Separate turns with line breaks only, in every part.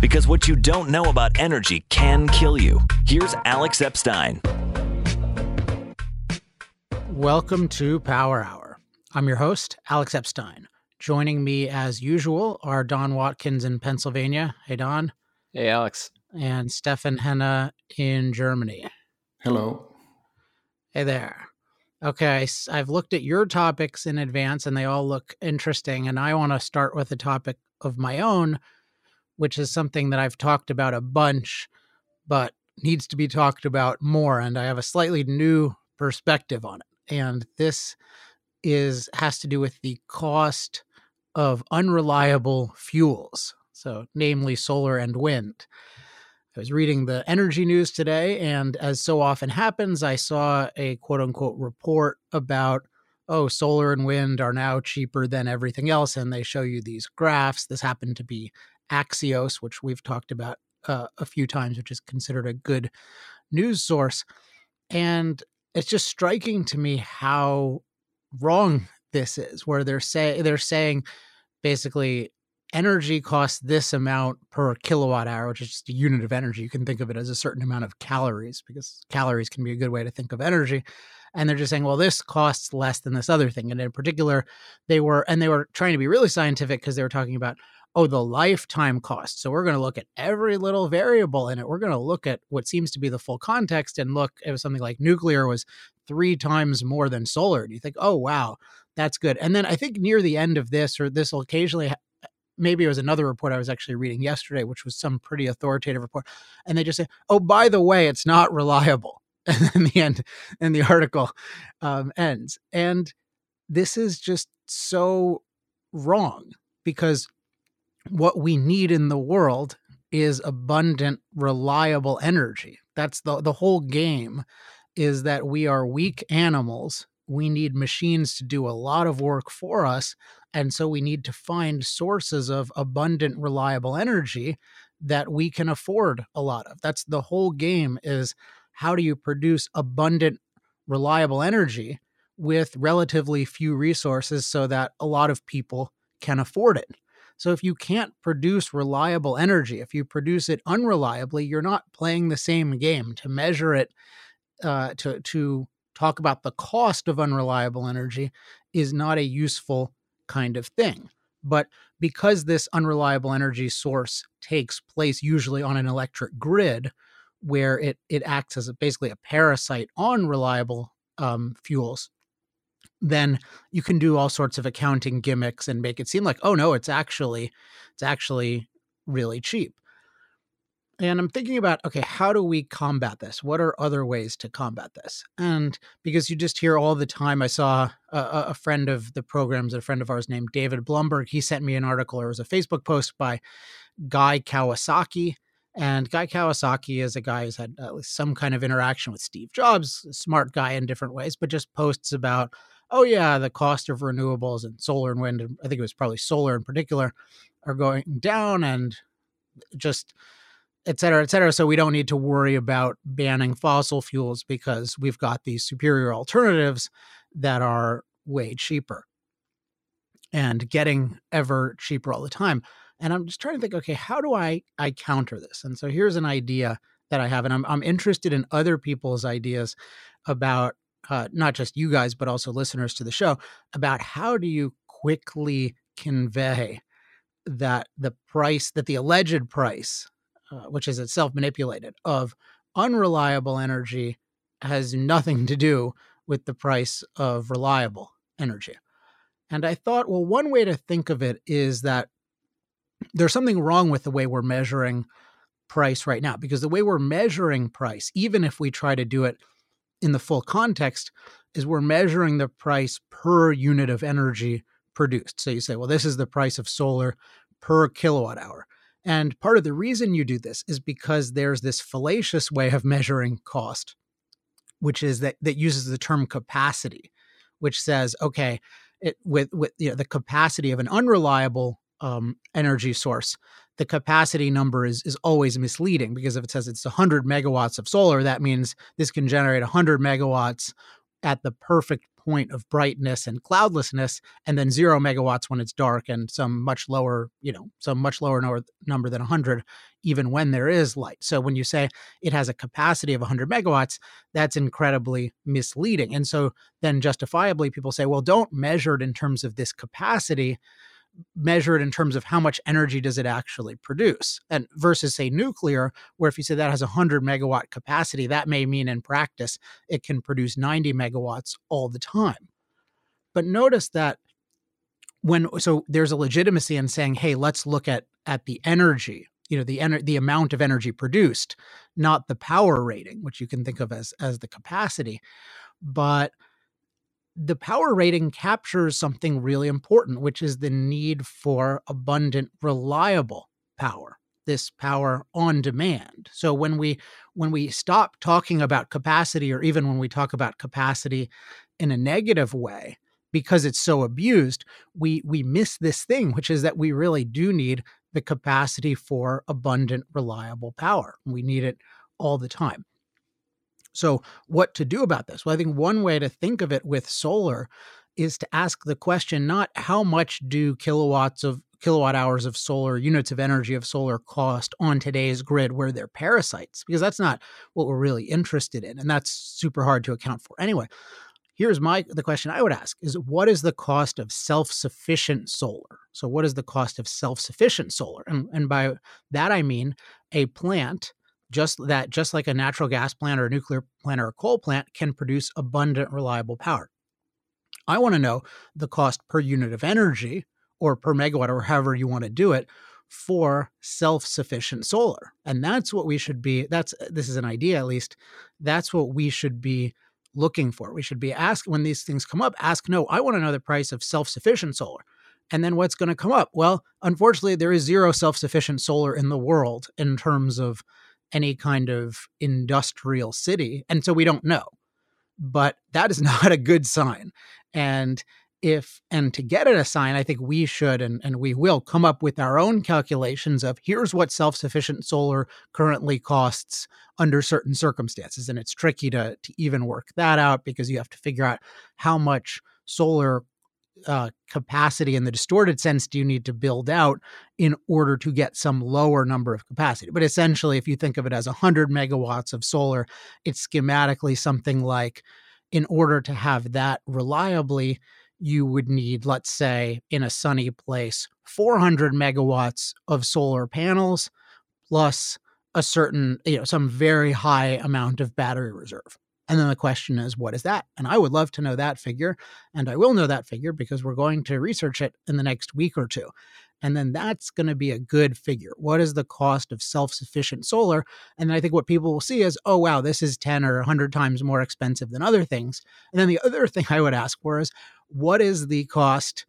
Because what you don't know about energy can kill you. Here's Alex Epstein.
Welcome to Power Hour. I'm your host, Alex Epstein. Joining me as usual are Don Watkins in Pennsylvania. Hey, Don.
Hey, Alex.
And Stefan Henna in Germany.
Hello.
Hey there. Okay, I've looked at your topics in advance and they all look interesting. And I want to start with a topic of my own, which is something that I've talked about a bunch, but needs to be talked about more. And I have a slightly new perspective on it. And this is has to do with the cost of unreliable fuels. So, namely solar and wind. I was reading the energy news today, and as so often happens, I saw a quote unquote report about, oh, solar and wind are now cheaper than everything else. And they show you these graphs. This happened to be Axios, which we've talked about uh, a few times, which is considered a good news source. And it's just striking to me how wrong this is, where they're say they're saying basically energy costs this amount per kilowatt hour, which is just a unit of energy. You can think of it as a certain amount of calories because calories can be a good way to think of energy. And they're just saying, well, this costs less than this other thing. And in particular, they were, and they were trying to be really scientific because they were talking about, oh, the lifetime cost. So we're going to look at every little variable in it. We're going to look at what seems to be the full context and look, was something like nuclear was three times more than solar. And you think, oh, wow, that's good. And then I think near the end of this, or this will occasionally maybe it was another report I was actually reading yesterday, which was some pretty authoritative report. And they just say, oh, by the way, it's not reliable. And then the end and the article um, ends. And this is just so wrong because what we need in the world is abundant, reliable energy. That's the the whole game is that we are weak animals. We need machines to do a lot of work for us and so we need to find sources of abundant, reliable energy that we can afford a lot of. That's the whole game is how do you produce abundant, reliable energy with relatively few resources so that a lot of people can afford it. So if you can't produce reliable energy, if you produce it unreliably, you're not playing the same game. To measure it, uh, to to talk about the cost of unreliable energy is not a useful kind of thing. But because this unreliable energy source takes place usually on an electric grid, where it, it acts as a, basically a parasite on reliable um, fuels, then you can do all sorts of accounting gimmicks and make it seem like, oh no, it's actually it's actually really cheap. And I'm thinking about, okay, how do we combat this? What are other ways to combat this? And because you just hear all the time, I saw a, a friend of the programs, a friend of ours named David Blumberg. He sent me an article, or was a Facebook post by Guy Kawasaki. And Guy Kawasaki is a guy who's had at least some kind of interaction with Steve Jobs, smart guy in different ways, but just posts about, oh, yeah, the cost of renewables and solar and wind, I think it was probably solar in particular, are going down and just et cetera, et cetera. So we don't need to worry about banning fossil fuels because we've got these superior alternatives that are way cheaper and getting ever cheaper all the time. And I'm just trying to think, okay, how do I I counter this? And so here's an idea that I have, and I'm I'm interested in other people's ideas about uh, not just you guys, but also listeners to the show about how do you quickly convey that the price that the alleged price uh, which is itself manipulated, of unreliable energy has nothing to do with the price of reliable energy. And I thought, well, one way to think of it is that there's something wrong with the way we're measuring price right now, because the way we're measuring price, even if we try to do it in the full context, is we're measuring the price per unit of energy produced. So you say, well, this is the price of solar per kilowatt hour. And part of the reason you do this is because there's this fallacious way of measuring cost, which is that that uses the term capacity, which says, okay, it, with with you know, the capacity of an unreliable um, energy source, the capacity number is is always misleading because if it says it's 100 megawatts of solar, that means this can generate 100 megawatts at the perfect point of brightness and cloudlessness, and then zero megawatts when it's dark, and some much lower, you know, some much lower number than 100, even when there is light. So when you say it has a capacity of 100 megawatts, that's incredibly misleading. And so then justifiably, people say, well, don't measure it in terms of this capacity measure it in terms of how much energy does it actually produce and versus say nuclear where if you say that has a 100 megawatt capacity that may mean in practice it can produce 90 megawatts all the time. But notice that when so there's a legitimacy in saying hey let's look at at the energy you know the ener- the amount of energy produced not the power rating which you can think of as as the capacity. But the power rating captures something really important, which is the need for abundant, reliable power this power on demand. So when we when we stop talking about capacity or even when we talk about capacity in a negative way because it's so abused we we miss this thing which is that we really do need the capacity for abundant reliable power. We need it all the time so, what to do about this? Well, I think one way to think of it with solar is to ask the question not how much do kilowatts of kilowatt hours of solar units of energy of solar cost on today's grid where they're parasites because that's not what we're really interested in and that's super hard to account for. Anyway here's my the question i would ask is what is the cost of self-sufficient solar? So what is the cost of self-sufficient solar? And, and by that i mean a plant just that just like a natural gas plant or a nuclear plant or a coal plant can produce abundant reliable power. I want to know the cost per unit of energy or per megawatt or however you want to do it for self-sufficient solar and that's what we should be that's uh, this is an idea at least that's what we should be looking for. We should be asked when these things come up ask no i want to know the price of self-sufficient solar. And then what's going to come up? Well unfortunately there is zero self-sufficient solar in the world in terms of any kind of industrial city. And so we don't know. But that is not a good sign. And if and to get at a sign, I think we should and, and we will come up with our own calculations of here's what self-sufficient solar currently costs under certain circumstances. And it's tricky to to even work that out because you have to figure out how much solar uh, capacity in the distorted sense do you need to build out in order to get some lower number of capacity? But essentially, if you think of it as 100 megawatts of solar, it's schematically something like in order to have that reliably, you would need, let's say, in a sunny place, 400 megawatts of solar panels plus a certain, you know, some very high amount of battery reserve. And then the question is, what is that? And I would love to know that figure. And I will know that figure because we're going to research it in the next week or two. And then that's going to be a good figure. What is the cost of self sufficient solar? And I think what people will see is, oh, wow, this is 10 or 100 times more expensive than other things. And then the other thing I would ask for is, what is the cost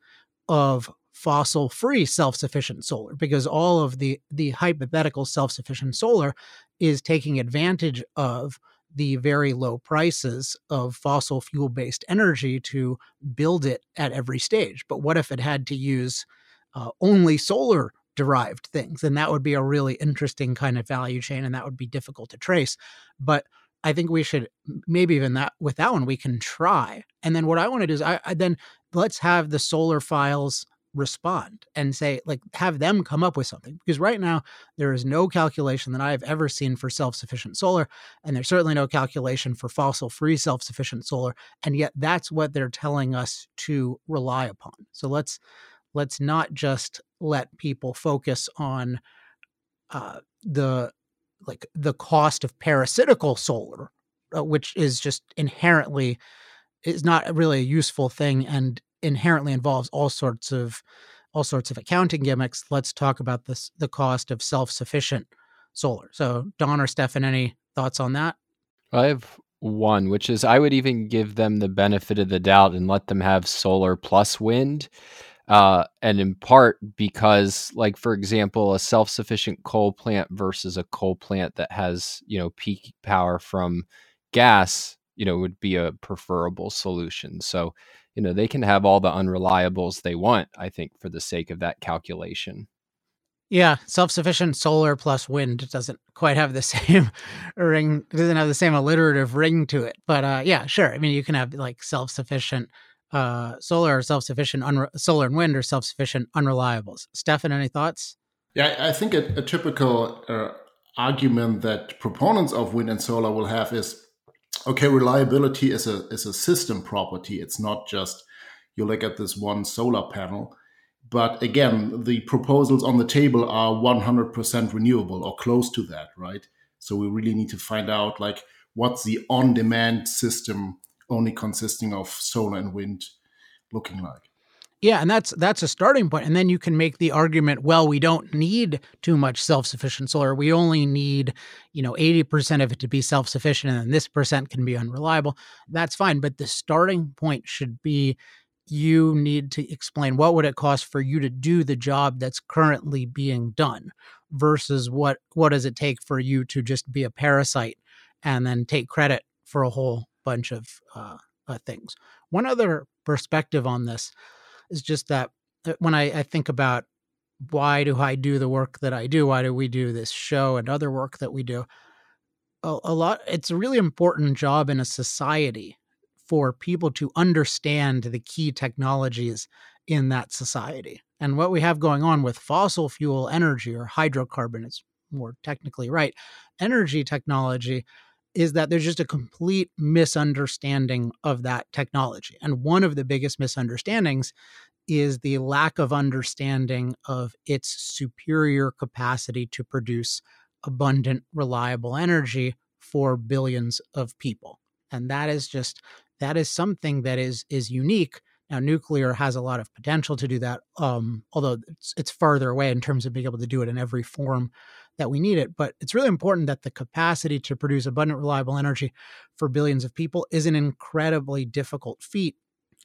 of fossil free self sufficient solar? Because all of the, the hypothetical self sufficient solar is taking advantage of the very low prices of fossil fuel based energy to build it at every stage. But what if it had to use uh, only solar derived things? And that would be a really interesting kind of value chain, and that would be difficult to trace. But I think we should maybe even that with that one we can try. And then what I want to do is I, I then let's have the solar files respond and say like have them come up with something because right now there is no calculation that i've ever seen for self-sufficient solar and there's certainly no calculation for fossil free self-sufficient solar and yet that's what they're telling us to rely upon. So let's let's not just let people focus on uh, the like the cost of parasitical solar uh, which is just inherently is not really a useful thing and inherently involves all sorts of all sorts of accounting gimmicks. Let's talk about this the cost of self-sufficient solar. So Don or Stefan, any thoughts on that?
I have one, which is I would even give them the benefit of the doubt and let them have solar plus wind. Uh, and in part because, like for example, a self-sufficient coal plant versus a coal plant that has you know peak power from gas, you know, would be a preferable solution. So you know they can have all the unreliables they want i think for the sake of that calculation
Yeah, self-sufficient solar plus wind doesn't quite have the same ring. Doesn't have the same alliterative ring to it. But uh, yeah, sure. I mean, you can have like self-sufficient uh, solar or self-sufficient unre- solar and wind or self-sufficient unreliables. Stefan, any thoughts?
Yeah, I think a, a typical uh, argument that proponents of wind and solar will have is, okay, reliability is a is a system property. It's not just you look at this one solar panel but again, the proposals on the table are 100% renewable or close to that, right? So we really need to find out like what's the on-demand system only consisting of solar and wind looking like.
Yeah, and that's that's a starting point. And then you can make the argument, well, we don't need too much self-sufficient solar. We only need, you know, 80% of it to be self-sufficient and then this percent can be unreliable. That's fine, but the starting point should be you need to explain what would it cost for you to do the job that's currently being done versus what what does it take for you to just be a parasite and then take credit for a whole bunch of uh, uh, things one other perspective on this is just that when I, I think about why do i do the work that i do why do we do this show and other work that we do a, a lot it's a really important job in a society for people to understand the key technologies in that society. And what we have going on with fossil fuel energy or hydrocarbon, it's more technically right, energy technology is that there's just a complete misunderstanding of that technology. And one of the biggest misunderstandings is the lack of understanding of its superior capacity to produce abundant, reliable energy for billions of people. And that is just that is something that is is unique. Now, nuclear has a lot of potential to do that, um, although it's, it's farther away in terms of being able to do it in every form that we need it. But it's really important that the capacity to produce abundant, reliable energy for billions of people is an incredibly difficult feat.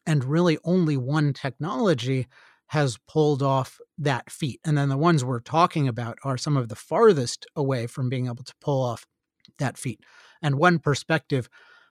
And really, only one technology has pulled off that feat. And then the ones we're talking about are some of the farthest away from being able to pull off that feat. And one perspective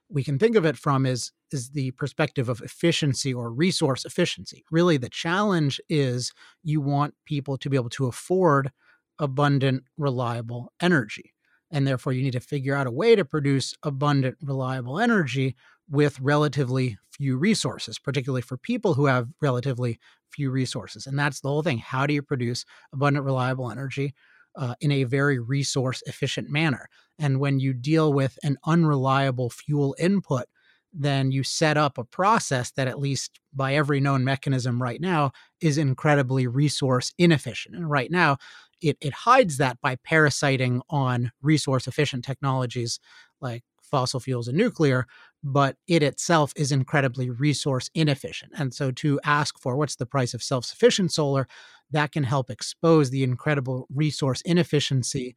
we can think of it from is is the perspective of efficiency or resource efficiency. Really the challenge is you want people to be able to afford abundant reliable energy. And therefore you need to figure out a way to produce abundant reliable energy with relatively few resources, particularly for people who have relatively few resources. And that's the whole thing. How do you produce abundant reliable energy uh, in a very resource efficient manner. And when you deal with an unreliable fuel input, then you set up a process that, at least by every known mechanism right now, is incredibly resource inefficient. And right now, it, it hides that by parasiting on resource efficient technologies like fossil fuels and nuclear, but it itself is incredibly resource inefficient. And so to ask for what's the price of self sufficient solar, that can help expose the incredible resource inefficiency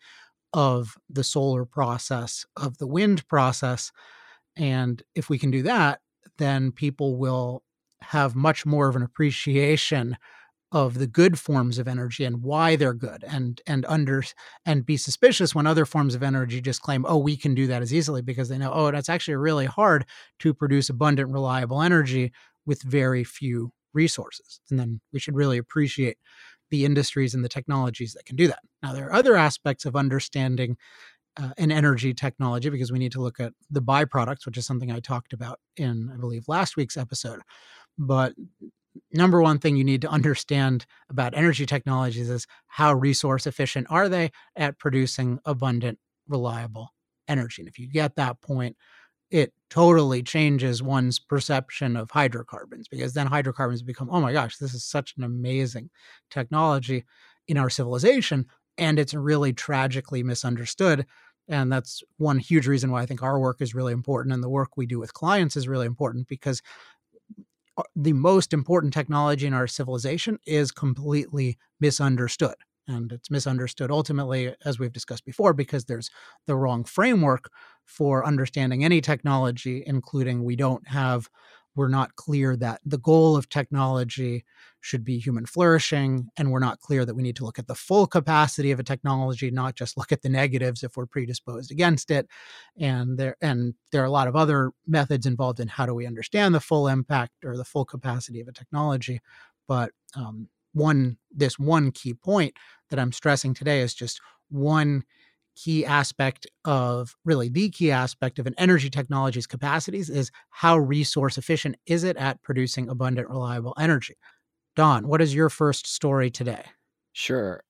of the solar process, of the wind process. And if we can do that, then people will have much more of an appreciation of the good forms of energy and why they're good and and under and be suspicious when other forms of energy just claim oh we can do that as easily because they know oh that's actually really hard to produce abundant reliable energy with very few resources. And then we should really appreciate the industries and the technologies that can do that. Now there are other aspects of understanding uh, an energy technology because we need to look at the byproducts which is something i talked about in i believe last week's episode. But number one thing you need to understand about energy technologies is how resource efficient are they at producing abundant, reliable energy. And if you get that point, it totally changes one's perception of hydrocarbons because then hydrocarbons become, oh my gosh, this is such an amazing technology in our civilization. And it's really tragically misunderstood. And that's one huge reason why I think our work is really important and the work we do with clients is really important because Uh, the most important technology in our civilization is completely misunderstood. And it's misunderstood ultimately, as we've discussed before, because there's the wrong framework for understanding any technology, including we don't have we're not clear that the goal of technology should be human flourishing and we're not clear that we need to look at the full capacity of a technology not just look at the negatives if we're predisposed against it. And there and there are a lot of other methods involved in how do we understand the full impact or the full capacity of a technology. But um, one this one key point that I'm stressing today is just one key aspect of really the key aspect of an energy technology's capacities is how resource efficient is it at producing abundant reliable energy. Don what is your first story today?
Sure.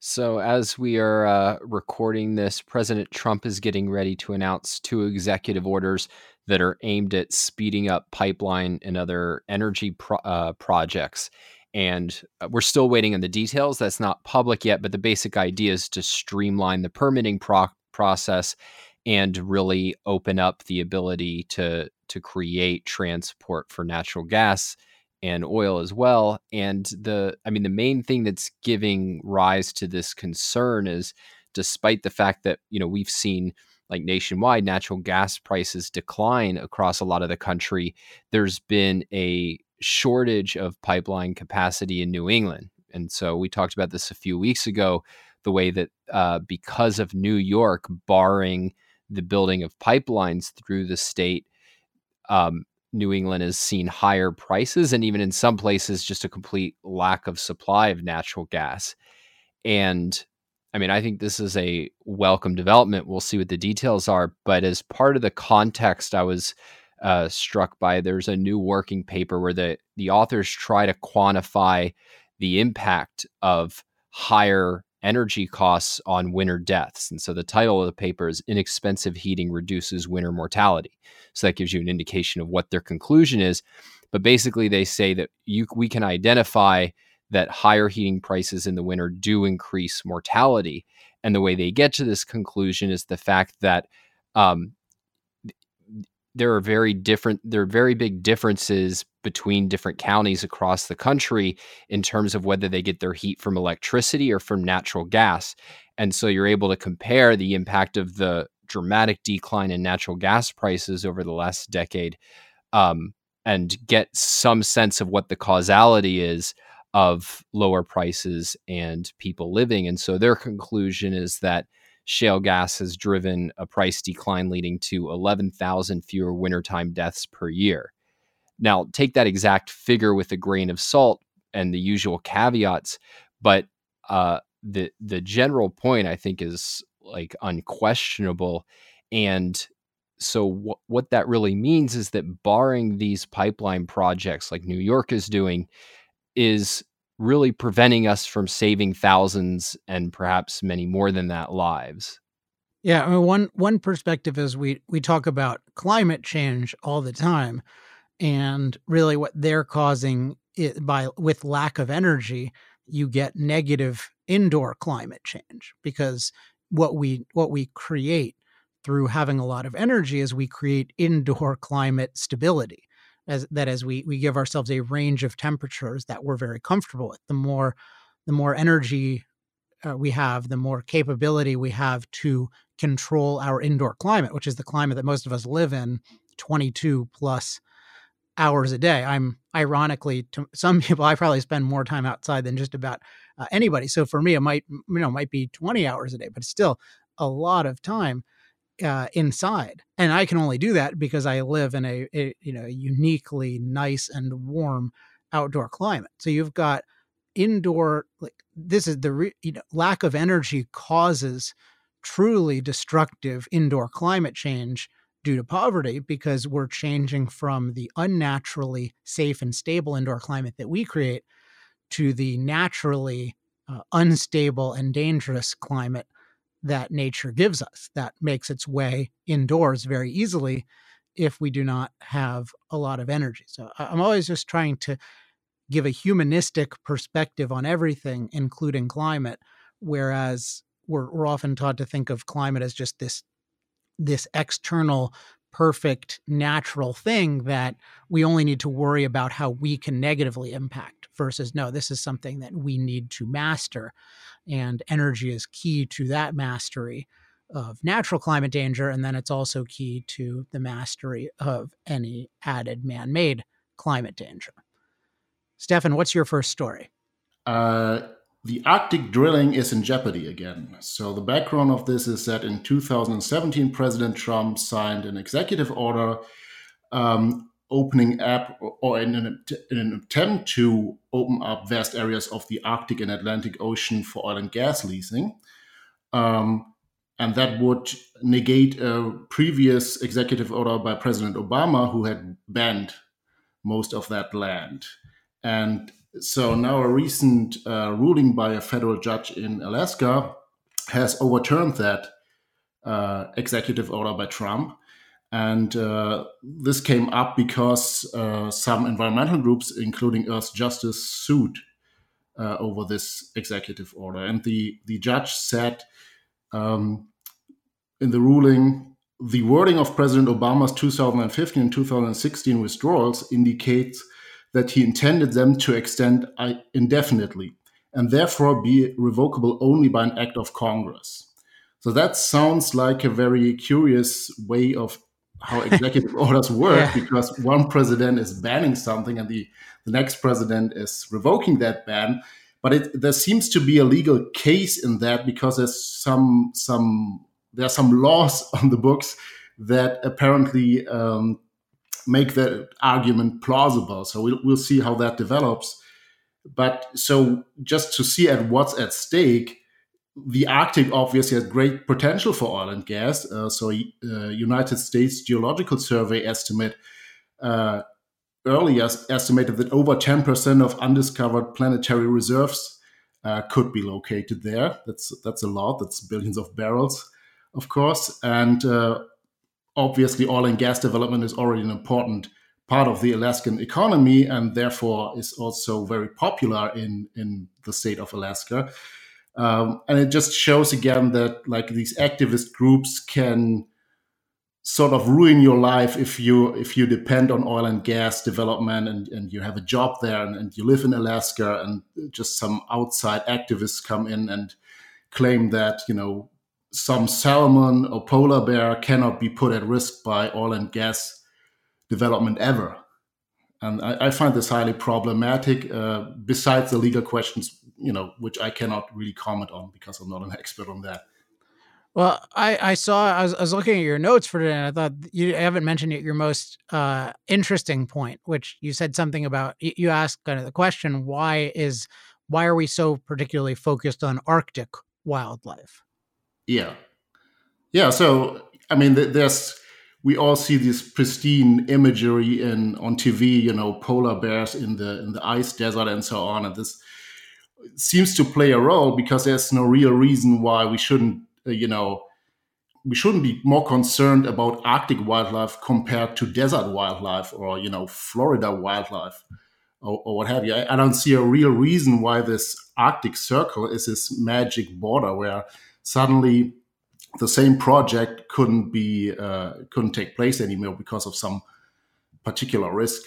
So as we are uh, recording this president trump is getting ready to announce two executive orders that are aimed at speeding up pipeline and other energy pro- uh, projects and uh, we're still waiting on the details. That's not public yet, but the basic idea is to streamline the permitting pro- process and really open up the ability to to create transport for natural gas and oil as well. And the I mean the main thing that's giving rise to this concern is despite the fact that, you know, we've seen like nationwide natural gas prices decline across a lot of the country, there's been a shortage of pipeline capacity in New England. And so we talked about this a few weeks ago the way that uh, because of New York barring the building of pipelines through the state, um, New England has seen higher prices and even in some places just a complete lack of supply of natural gas. And I mean, I think this is a welcome development. We'll see what the details are. But as part of the context, I was uh, struck by. There's a new working paper where the the authors try to quantify the impact of higher energy costs on winter deaths. And so the title of the paper is Inexpensive Heating Reduces Winter Mortality. So that gives you an indication of what their conclusion is. But basically, they say that you, we can identify that higher heating prices in the winter do increase mortality. And the way they get to this conclusion is the fact that um, there are very different there are very big differences between different counties across the country in terms of whether they get their heat from electricity or from natural gas. And so you're able to compare the impact of the dramatic decline in natural gas prices over the last decade um, and get some sense of what the causality is of lower prices and people living. And so their conclusion is that shale gas has driven a price decline leading to 11,000 fewer wintertime deaths per year. Now, take that exact figure with a grain of salt and the usual caveats, but uh, the the general point I think is like unquestionable. And so, wh- what that really means is that barring these pipeline projects like New York is doing, is really preventing us from saving thousands and perhaps many more than that lives.
Yeah, I mean, one one perspective is we we talk about climate change all the time, and really what they're causing it by with lack of energy, you get negative indoor climate change because what we what we create through having a lot of energy is we create indoor climate stability as that as we we give ourselves a range of temperatures that we're very comfortable with the more the more energy uh, we have the more capability we have to control our indoor climate which is the climate that most of us live in 22 plus hours a day. I'm ironically to some people i probably spend more time outside than just about uh, anybody. So for me it might you know might be 20 hours a day but still a lot of time uh, inside, and I can only do that because I live in a, a you know uniquely nice and warm outdoor climate. So you've got indoor like this is the re, you know, lack of energy causes truly destructive indoor climate change due to poverty because we're changing from the unnaturally safe and stable indoor climate that we create to the naturally uh, unstable and dangerous climate that nature gives us that makes its way indoors very easily if we do not have a lot of energy. So I'm always just trying to give a humanistic perspective on everything, including climate, whereas we're, we're often taught to think of climate as just this this external perfect natural thing that we only need to worry about how we can negatively impact versus no this is something that we need to master. And energy is key to that mastery of natural climate danger and then it's also key to the mastery of any added man-made climate danger. Stefan what's your first story?
Uh, the Arctic drilling is in jeopardy again. So, the background of this is that in 2017, President Trump signed an executive order um, opening up or in an, in an, attempt to open up vast areas of the Arctic and Atlantic Ocean for oil and gas leasing. Um, and that would negate a previous executive order by President Obama, who had banned most of that land. And so now a recent uh, ruling by a federal judge in Alaska has overturned that uh, executive order by Trump. And uh, this came up because uh, some environmental groups, including Earthjustice, sued uh, over this executive order. And the, the judge said um, in the ruling the wording of President Obama's 2015 and 2016 withdrawals indicates that he intended them to extend indefinitely and therefore be revocable only by an act of Congress. So that sounds like a very curious way of how executive orders work yeah. because one president is banning something and the, the next president is revoking that ban. But it, there seems to be a legal case in that because there's some some there are some laws on the books that apparently um, make that argument plausible. So we'll, we'll see how that develops. But so just to see at what's at stake, the Arctic obviously has great potential for oil and gas. Uh, so, uh, United States Geological Survey estimate uh, earlier estimated that over 10% of undiscovered planetary reserves uh, could be located there. That's that's a lot. That's billions of barrels, of course. And uh, obviously, oil and gas development is already an important part of the Alaskan economy, and therefore is also very popular in in the state of Alaska. Um, and it just shows again that like these activist groups can sort of ruin your life if you if you depend on oil and gas development and, and you have a job there and, and you live in Alaska and just some outside activists come in and claim that you know some salmon or polar bear cannot be put at risk by oil and gas development ever. And I, I find this highly problematic. Uh, besides the legal questions you know, which I cannot really comment on because I'm not an expert on that.
Well, I, I saw I was, I was looking at your notes for today, and I thought you haven't mentioned yet your most uh, interesting point, which you said something about. You asked kind of the question, why is why are we so particularly focused on Arctic wildlife?
Yeah, yeah. So I mean, there's we all see this pristine imagery in on TV, you know, polar bears in the in the ice desert and so on, and this seems to play a role because there's no real reason why we shouldn't, uh, you know, we shouldn't be more concerned about Arctic wildlife compared to desert wildlife or you know Florida wildlife or, or what have you. I, I, don't see a real reason why this Arctic Circle is this magic border where suddenly the same project couldn't be uh, couldn't take place anymore because of some particular risk.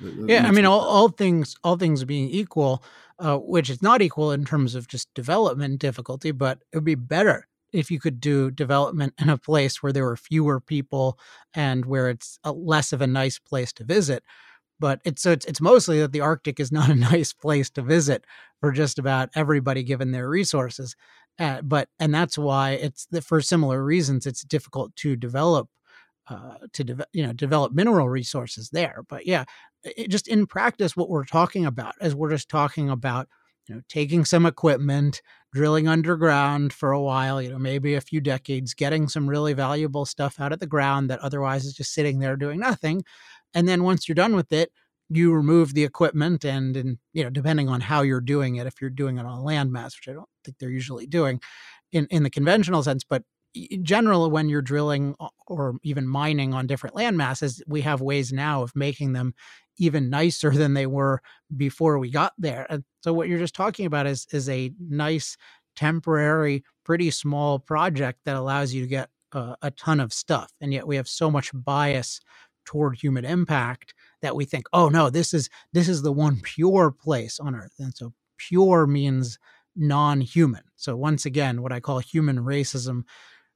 Yeah, I mean, all, all things all things being equal, uh, which is not equal in terms of just development difficulty, but it would be better if you could do development in a place where there were fewer people and where it's a, less of a nice place to visit. But it's so it's, it's mostly that the Arctic is not a nice place to visit for just about everybody given their resources. Uh, but and that's why it's the, for similar reasons it's difficult to develop uh, to de- you know develop mineral resources there. But yeah, it, just in practice, what we're talking about is we're just talking about you know taking some equipment, drilling underground for a while, you know maybe a few decades, getting some really valuable stuff out of the ground that otherwise is just sitting there doing nothing, and then once you're done with it, you remove the equipment and and you know depending on how you're doing it if you're doing it on a landmass which i don't think they're usually doing in in the conventional sense but in general, when you're drilling or even mining on different land masses, we have ways now of making them even nicer than they were before we got there. And so what you're just talking about is is a nice temporary, pretty small project that allows you to get a, a ton of stuff. And yet we have so much bias toward human impact that we think, oh no, this is this is the one pure place on earth. And so pure means non-human. So once again, what I call human racism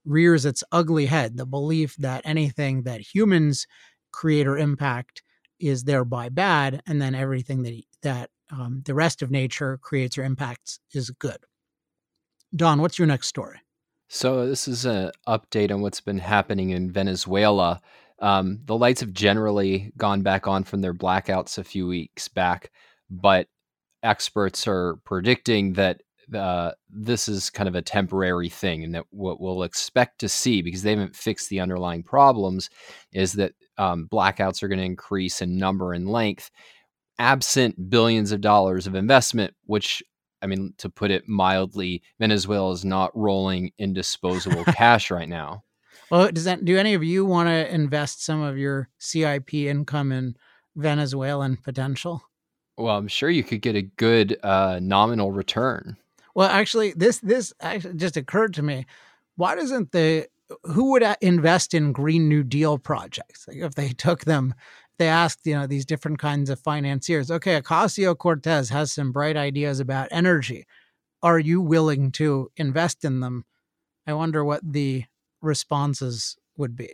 rears its ugly head the belief that anything that humans create or impact is thereby bad, and then everything that that um, the rest of nature creates or impacts is good. Don, what's your next story?
So this is an update on what's been happening in Venezuela. Um, the lights have generally gone back on from their blackouts a few weeks back, but experts are predicting that uh, this is kind of a temporary thing, and that what we'll expect to see because they haven't fixed the underlying problems is that um, blackouts are going to increase in number and length, absent billions of dollars of investment, which I mean, to put it mildly, Venezuela is not rolling in disposable cash right now.
Well, does that do any of you want to invest some of your CIP income in Venezuelan potential?
Well, I'm sure you could get a good uh, nominal return.
Well, actually, this this actually just occurred to me. Why doesn't the who would invest in Green New Deal projects? Like if they took them, they asked, you know, these different kinds of financiers. Okay, Ocasio Cortez has some bright ideas about energy. Are you willing to invest in them? I wonder what the responses would be.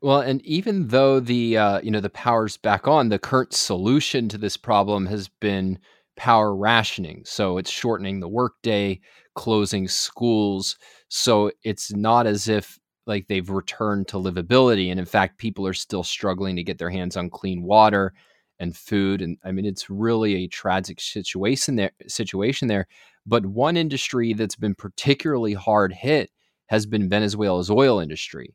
Well, and even though the uh, you know the power's back on, the current solution to this problem has been power rationing. So it's shortening the workday, closing schools. So it's not as if like they've returned to livability. And in fact, people are still struggling to get their hands on clean water and food. And I mean, it's really a tragic situation there. Situation there. But one industry that's been particularly hard hit has been Venezuela's oil industry.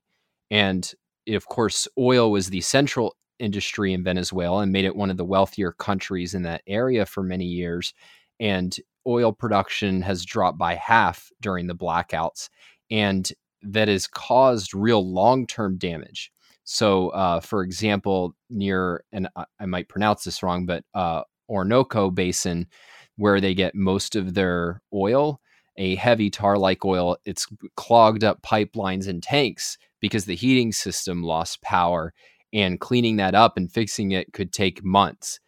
And of course, oil was the central industry in Venezuela and made it one of the wealthier countries in that area for many years. And oil production has dropped by half during the blackouts. And that has caused real long term damage. So, uh, for example, near, and I might pronounce this wrong, but uh, Orinoco Basin, where they get most of their oil, a heavy tar like oil, it's clogged up pipelines and tanks because the heating system lost power and cleaning that up and fixing it could take months.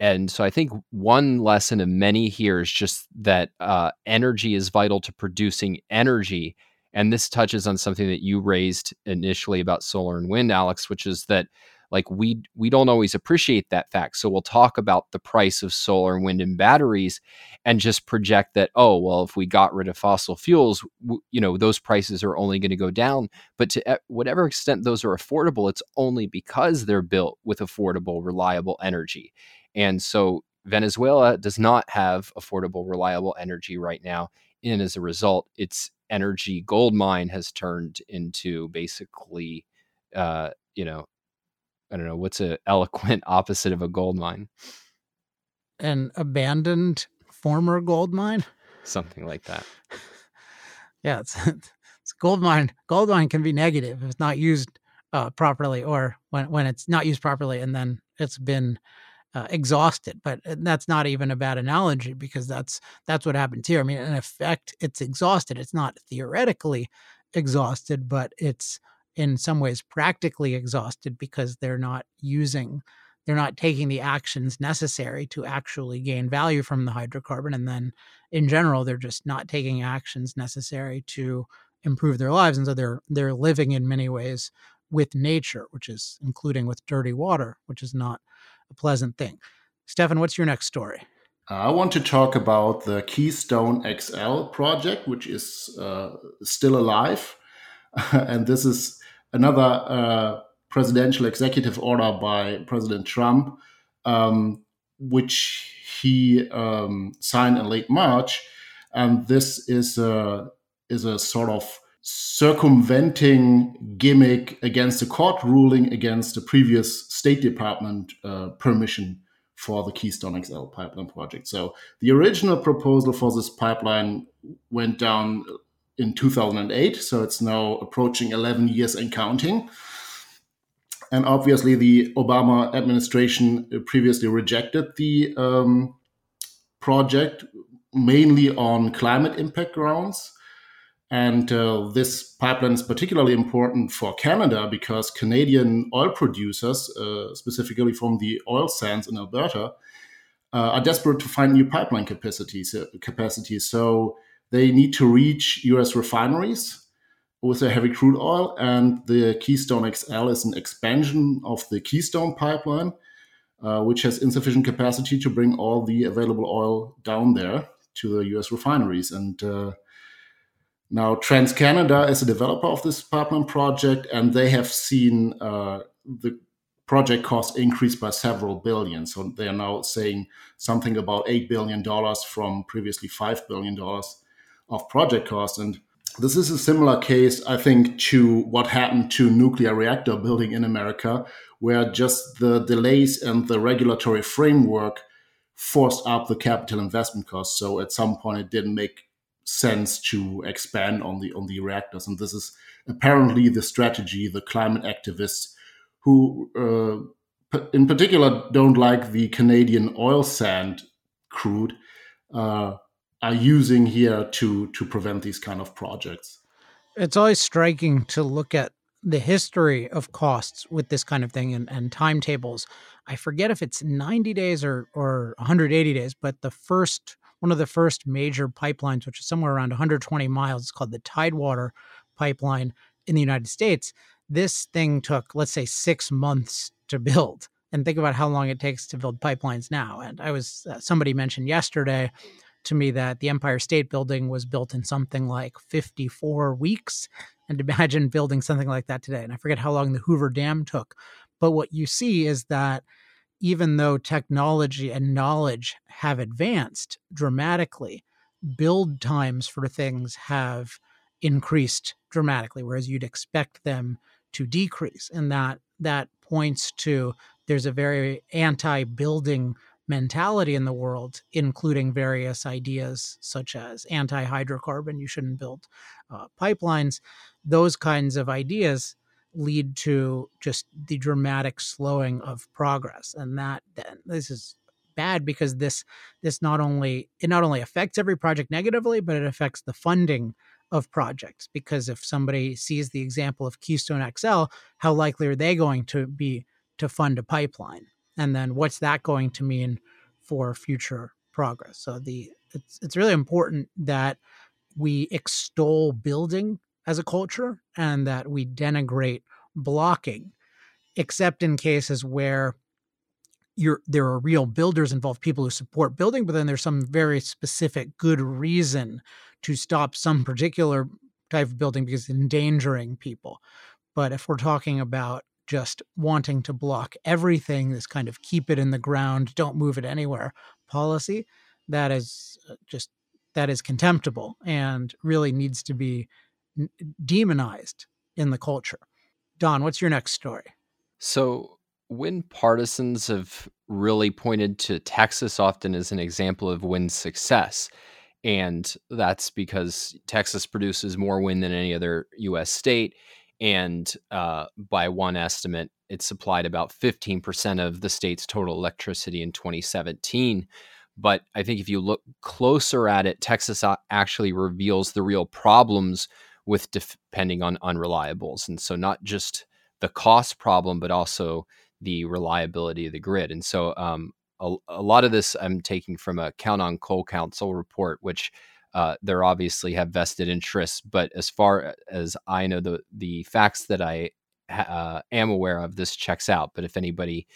And so I think one lesson of many here is just that uh, energy is vital to producing energy. And this touches on something that you raised initially about solar and wind, Alex, which is that like we we don't always appreciate that fact. So we'll talk about the price of solar and wind and batteries and just project that oh well if we got rid of fossil fuels w- you know those prices are only going to go down. But to whatever extent those are affordable it's only because they're built with affordable reliable energy. And so Venezuela does not have affordable reliable energy right now. And as a result its energy gold mine has turned into basically uh, you know I don't know what's a eloquent opposite of a gold mine.
An abandoned former gold mine.
Something like that.
yeah, it's, it's gold mine. Gold mine can be negative if it's not used uh, properly, or when when it's not used properly, and then it's been uh, exhausted. But uh, that's not even a bad analogy because that's that's what happens here. I mean, in effect, it's exhausted. It's not theoretically exhausted, but it's in some ways practically exhausted because they're not using they're not taking the actions necessary to actually gain value from the hydrocarbon and then in general they're just not taking actions necessary to improve their lives and so they're they're living in many ways with nature which is including with dirty water which is not a pleasant thing stefan what's your next story
I want to talk about the Keystone XL project, which is uh, still alive. and this is another uh, presidential executive order by President Trump, um, which he um, signed in late March, and this is a is a sort of circumventing gimmick against the court ruling against the previous State Department uh, permission for the Keystone XL pipeline project. So the original proposal for this pipeline went down in 2008. So it's now approaching 11 years and counting. And obviously, the Obama administration previously rejected the um, project mainly on climate impact grounds. And uh, this pipeline is particularly important for Canada because Canadian oil producers, uh, specifically from the oil sands in Alberta, uh, are desperate to find new pipeline capacities. Uh, capacities. So they need to reach US refineries with their heavy crude oil, and the Keystone XL is an expansion of the Keystone pipeline, uh, which has insufficient capacity to bring all the available oil down there to the US refineries. And uh, Now, TransCanada is a developer of this pipeline project, and they have seen uh, the project cost increase by several billion. So they are now saying something about $8 billion from previously $5 billion of project cost. And this is a similar case, I think, to what happened to nuclear reactor building in America, where just the delays and the regulatory framework forced up the capital investment cost. So at some point, it didn't make sense to expand on the on the reactors, and this is apparently the strategy the climate activists who, uh, in particular, don't like the Canadian oil sand crude. Uh, are using here to to prevent these kind of projects.
It's always striking to look at the history of costs with this kind of thing and, and timetables. I forget if it's 90 days or or 180 days, but the first one of the first major pipelines, which is somewhere around 120 miles, it's called the Tidewater pipeline in the United States. This thing took, let's say, six months to build. And think about how long it takes to build pipelines now. And I was, uh, somebody mentioned yesterday to me that the Empire State Building was built in something like 54 weeks. And imagine building something like that today. And I forget how long the Hoover Dam took. But what you see is that even though technology and knowledge have advanced dramatically, build times for things have increased dramatically, whereas you'd expect them to decrease. And that that points to there's a very anti-building mentality in the world, including various ideas such as anti hydrocarbon, you shouldn't build uh, pipelines. Those kinds of ideas lead to just the dramatic slowing of progress. And that, that this is bad because this this not only it not only affects every project negatively but it affects the funding of projects because if somebody sees the example of Keystone XL how likely are they going to be to fund a pipeline and then what's that going to mean for future progress? So the it's it's really important that we extol building as a culture and that we denigrate blocking except in cases where you're there are real builders involved people who support building but then there's some very specific good reason to stop some particular type of building because it's endangering people. But if we're talking about just wanting to block everything, this kind of keep it in the ground, don't move it anywhere policy, that is uh, just that is contemptible and really needs to be demonized in the culture. Don, what's your next story?
So, wind partisans have really pointed to Texas often as an example of wind success. And that's because Texas produces more wind than any other US state and uh, by one estimate, it supplied about 15% of the state's total electricity in 2017. But I think if you look closer at it, Texas actually reveals the real problems with depending on unreliables. And so, not just the cost problem, but also the reliability of the grid. And so, um, a, a, lot of this I'm taking from a Count on Coal Council report, which uh, they're obviously have vested interests. But as far as I know, the the facts that I uh, am aware of, this checks out. But if anybody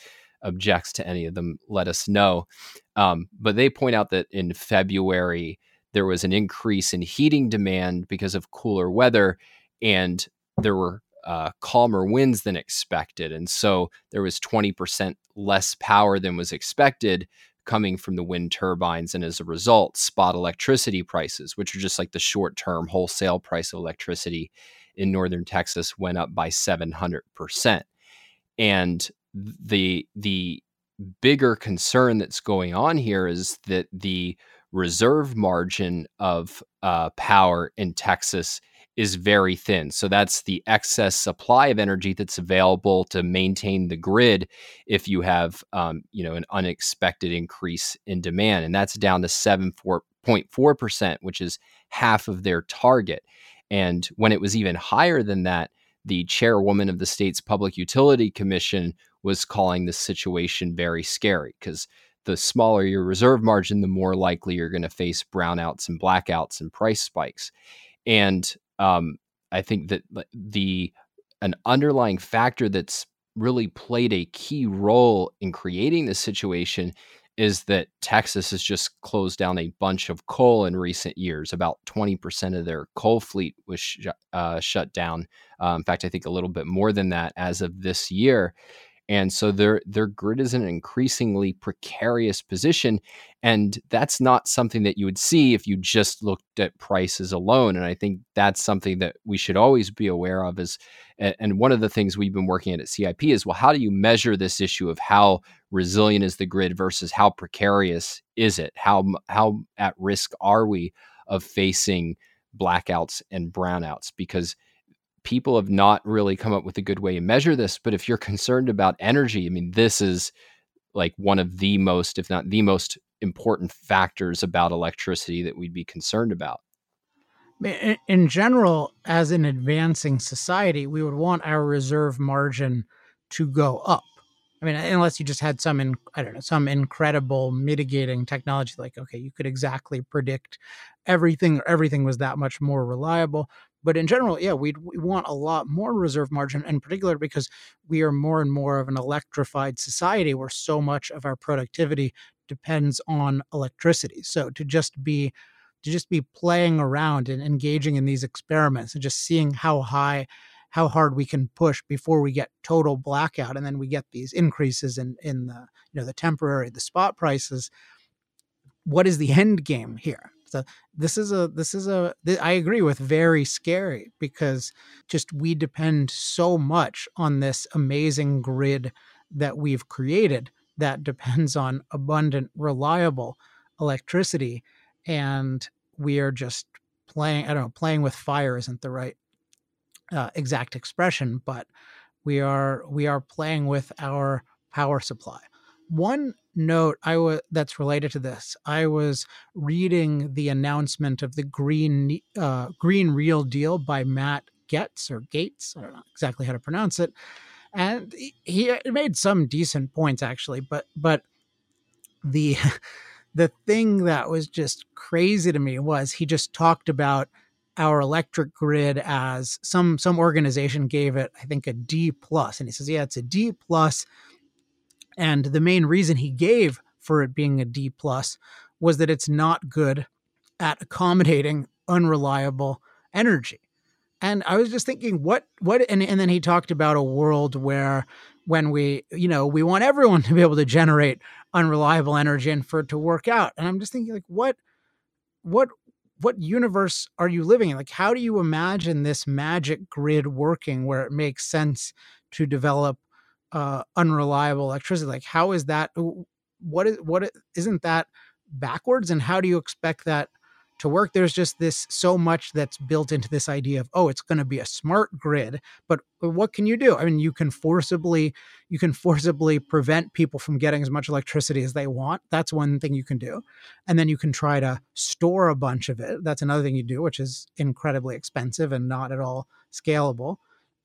objects to any of them, let us know. Um, but they point out that in February there was an increase in heating demand because of cooler weather, and there were uh, calmer winds than expected. And so there was 20% less power than was expected coming from the wind turbines. And as a result, spot electricity prices, which are just like the short term wholesale price of electricity in northern Texas, went up by 700%. And the, the bigger concern that's going on here is that the reserve margin of uh, power in Texas is very thin. So that's the excess supply of energy that's available to maintain the grid if you have, um, you know, an unexpected increase in demand, and that's down to seven four percent, which is half of their target. And when it was even higher than that, the chairwoman of the state's Public Utility Commission was calling the situation very scary because the smaller your reserve margin, the more likely you're going to face brownouts and blackouts and price spikes. And um, I think that the an underlying factor that's really played a key role in creating this situation is that Texas has just closed down a bunch of coal in recent years. About 20% of their coal fleet was sh- uh, shut down. Uh, in fact, I think a little bit more than that as of this year and so their their grid is an increasingly precarious position and that's not something that you would see if you just looked at prices alone and i think that's something that we should always be aware of is and one of the things we've been working at at cip is well how do you measure this issue of how resilient is the grid versus how precarious is it? How how at risk are we of facing blackouts and brownouts? Because people have not really come up with a good way to measure this. But if you're concerned about energy, I mean, this is like one of the most, if not the most important factors about electricity that we'd be concerned about.
In general, as an advancing society, we would want our reserve margin to go up. I mean, unless you just had some, in, I don't know, some incredible mitigating technology, like okay, you could exactly predict everything, everything was that much more reliable. But in general, yeah, we want a lot more reserve margin, in particular because we are more and more of an electrified society where so much of our productivity depends on electricity. So to just be to just be playing around and engaging in these experiments and just seeing how high how hard we can push before we get total blackout and then we get these increases in in the you know the temporary the spot prices what is the end game here so this is a this is a I agree with very scary because just we depend so much on this amazing grid that we've created that depends on abundant reliable electricity and we are just playing I don't know playing with fire isn't the right uh, exact expression but we are we are playing with our power supply one note I was that's related to this. I was reading the announcement of the green uh, green real deal by Matt Getz or Gates. I don't know exactly how to pronounce it, and he, he made some decent points actually. But but the the thing that was just crazy to me was he just talked about our electric grid as some some organization gave it i think a d plus and he says yeah it's a d plus and the main reason he gave for it being a D plus was that it's not good at accommodating unreliable energy. And I was just thinking, what, what, and, and then he talked about a world where when we, you know, we want everyone to be able to generate unreliable energy and for it to work out. And I'm just thinking, like, what, what, what universe are you living in? Like, how do you imagine this magic grid working where it makes sense to develop uh, unreliable electricity. Like, how is that? What is what? Isn't that backwards? And how do you expect that to work? There's just this so much that's built into this idea of oh, it's going to be a smart grid. But what can you do? I mean, you can forcibly you can forcibly prevent people from getting as much electricity as they want. That's one thing you can do, and then you can try to store a bunch of it. That's another thing you do, which is incredibly expensive and not at all scalable.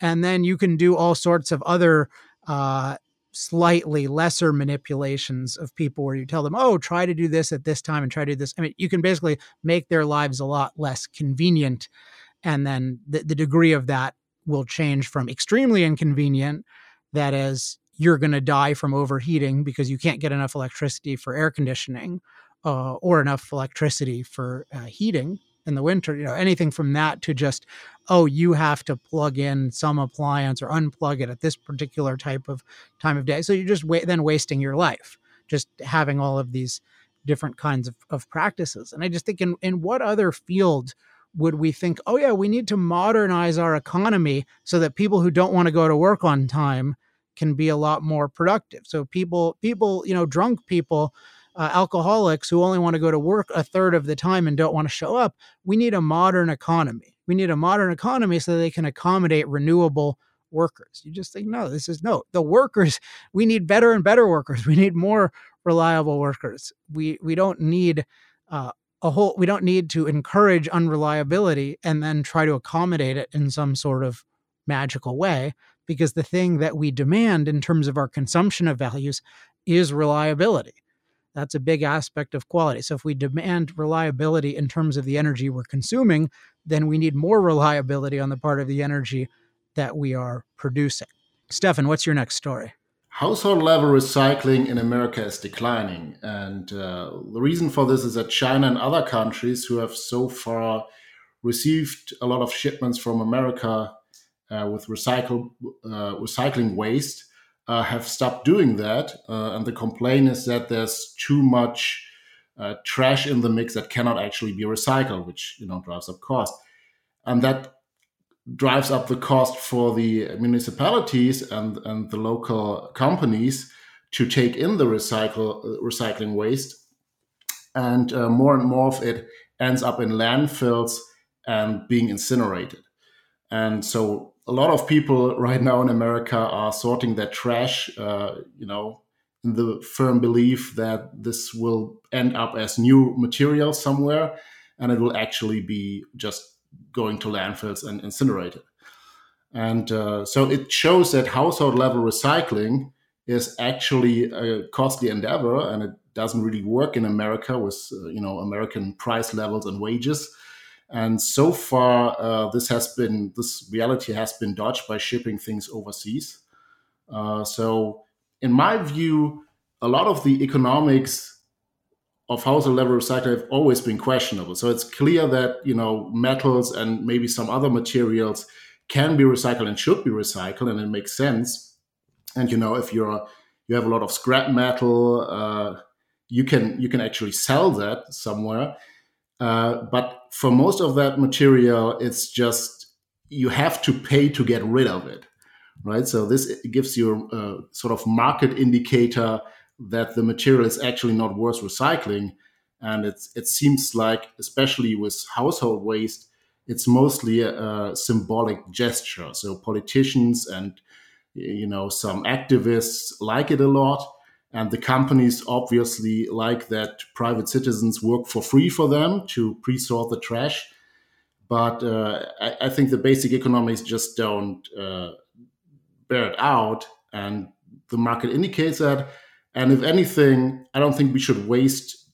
And then you can do all sorts of other uh, slightly lesser manipulations of people where you tell them, oh, try to do this at this time and try to do this. I mean, you can basically make their lives a lot less convenient. And then the, the degree of that will change from extremely inconvenient, that is, you're going to die from overheating because you can't get enough electricity for air conditioning uh, or enough electricity for uh, heating in the winter, you know, anything from that to just, oh, you have to plug in some appliance or unplug it at this particular type of time of day. So you're just wa- then wasting your life, just having all of these different kinds of, of practices. And I just think in, in what other field would we think, oh yeah, we need to modernize our economy so that people who don't want to go to work on time can be a lot more productive. So people, people, you know, drunk people uh, alcoholics who only want to go to work a third of the time and don't want to show up. We need a modern economy. We need a modern economy so they can accommodate renewable workers. You just think, no, this is no. The workers, we need better and better workers. We need more reliable workers. We we don't need uh, a whole. We don't need to encourage unreliability and then try to accommodate it in some sort of magical way. Because the thing that we demand in terms of our consumption of values is reliability. That's a big aspect of quality. So if we demand reliability in terms of the energy we're consuming, then we need more reliability on the part of the energy that we are producing. Steffen, what's your next story?
household level recycling in America is declining. And uh, the reason for this is that China and other countries who have so far received a lot of shipments from America uh, with recycle, uh, recycling waste uh, have stopped doing that. Uh, and the complaint is that there's too much uh, trash in the mix that cannot actually be recycled, which you know drives up cost. And that drives up the cost for the municipalities and, and the local companies to take in the recycle recycling waste, and uh, more and more of it ends up in landfills and being incinerated. And so, a lot of people right now in America are sorting their trash, uh, you know, in the firm belief that this will end up as new material somewhere, and it will actually be just going to landfills and incinerated. And uh, so it shows that household level recycling is actually a costly endeavor and it doesn't really work in America with uh, you know American price levels and wages. And so far, uh, this has been this reality has been dodged by shipping things overseas. Uh, so, in my view, a lot of the economics of household level recycling have always been questionable. So it's clear that you know metals and maybe some other materials can be recycled and should be recycled, and it makes sense. And you know if you're you have a lot of scrap metal, uh, you can you can actually sell that somewhere. Uh, but for most of that material, it's just you have to pay to get rid of it, right? So this gives you a sort of market indicator that the material is actually not worth recycling. And it's, it seems like, especially with household waste, it's mostly a, a symbolic gesture. So politicians and you know some activists like it a lot, and the companies obviously like that private citizens work for free for them to pre-sort the trash. But uh, I, I, think the basic economics just don't uh, bear it out, and the market indicates that. And if anything, I don't think we should waste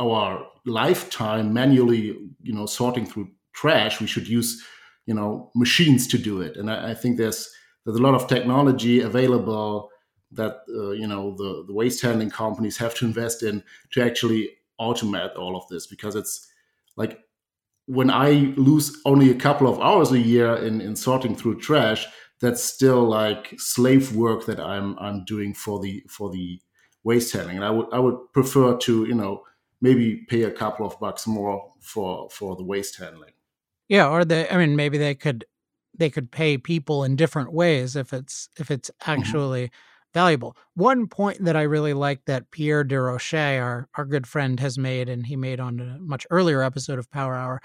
our lifetime manually, you know, sorting through trash. We should use, you know, machines to do it. And I, I think there's there's a lot of technology available that uh, you know the, the waste handling companies have to invest in to actually automate all of this because it's like when I lose only a couple of hours a year in, in sorting through trash, that's still like slave work that I'm I'm doing for the for the waste handling. And I would I would prefer to you know maybe pay a couple of bucks more for for the waste handling.
Yeah, or they I mean maybe they could they could pay people in different ways if it's if it's mm-hmm. actually mm-hmm. Valuable. One point that I really like that Pierre de Desrochers, our our good friend, has made, and he made on a much earlier episode of Power Hour,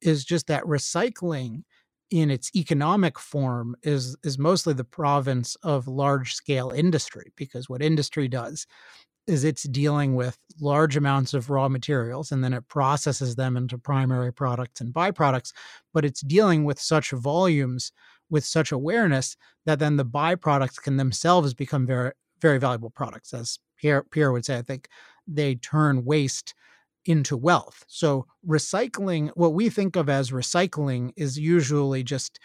is just that recycling in its economic form is is mostly the province of large scale industry because what industry does is it's dealing with large amounts of raw materials and then it processes them into primary products and byproducts but it's dealing with such volumes with such awareness that then the byproducts can themselves become very very valuable products as pierre, pierre would say i think they turn waste into wealth. So, recycling, what we think of as recycling, is usually just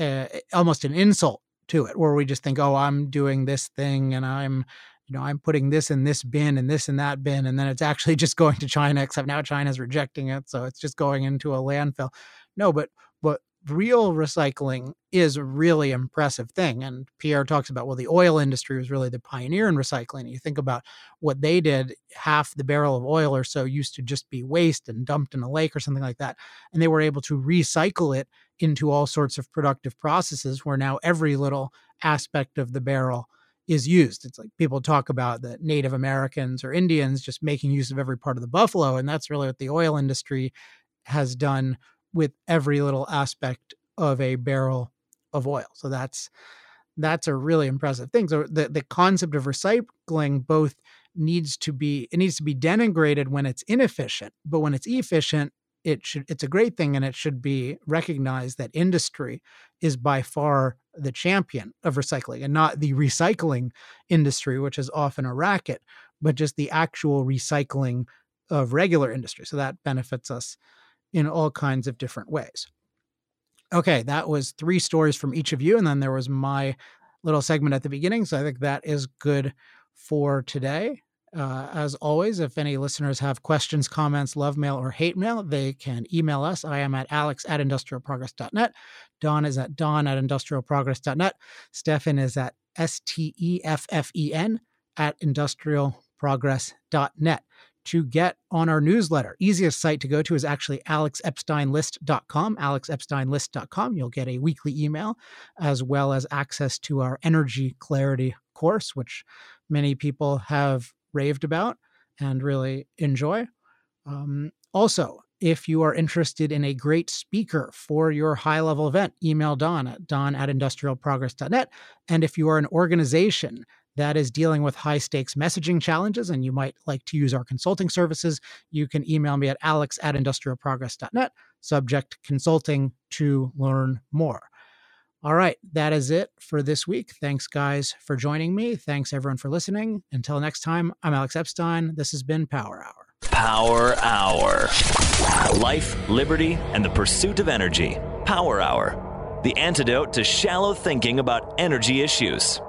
uh, almost an insult to it, where we just think, oh, I'm doing this thing and I'm, you know, I'm putting this in this bin and this in that bin. And then it's actually just going to China, except now China's rejecting it. So it's just going into a landfill. No, but, but real recycling is a really impressive thing. And Pierre talks about, well, the oil industry was really the pioneer in recycling. You think about what they did, half the barrel of oil or so used to just be waste and dumped in a lake or something like that. And they were able to recycle it into all sorts of productive processes where now every little aspect of the barrel is used. It's like people talk about the Native Americans or Indians just making use of every part of the buffalo. And that's really what the oil industry has done with every little aspect of a barrel of oil. So that's that's a really impressive thing. So the, the concept of recycling both needs to be it needs to be denigrated when it's inefficient, but when it's efficient, it should it's a great thing and it should be recognized that industry is by far the champion of recycling and not the recycling industry, which is often a racket, but just the actual recycling of regular industry. So that benefits us in all kinds of different ways. Okay, that was three stories from each of you. And then there was my little segment at the beginning. So I think that is good for today. Uh, as always, if any listeners have questions, comments, love mail, or hate mail, they can email us. I am at alex at industrialprogress.net. Don is at don at industrialprogress.net. Steffen is at S T E F F E N at industrialprogress.net. To get on our newsletter, easiest site to go to is actually alexepsteinlist.com. Alexepsteinlist.com. You'll get a weekly email as well as access to our energy clarity course, which many people have raved about and really enjoy. Um, also, if you are interested in a great speaker for your high level event, email Don at don at industrialprogress.net. And if you are an organization that is dealing with high stakes messaging challenges and you might like to use our consulting services, you can email me at alex at industrialprogress.net, subject consulting to learn more. All right, that is it for this week. Thanks, guys, for joining me. Thanks, everyone, for listening. Until next time, I'm Alex Epstein. This has been Power Hour.
Power Hour. Life, liberty, and the pursuit of energy. Power Hour. The antidote to shallow thinking about energy issues.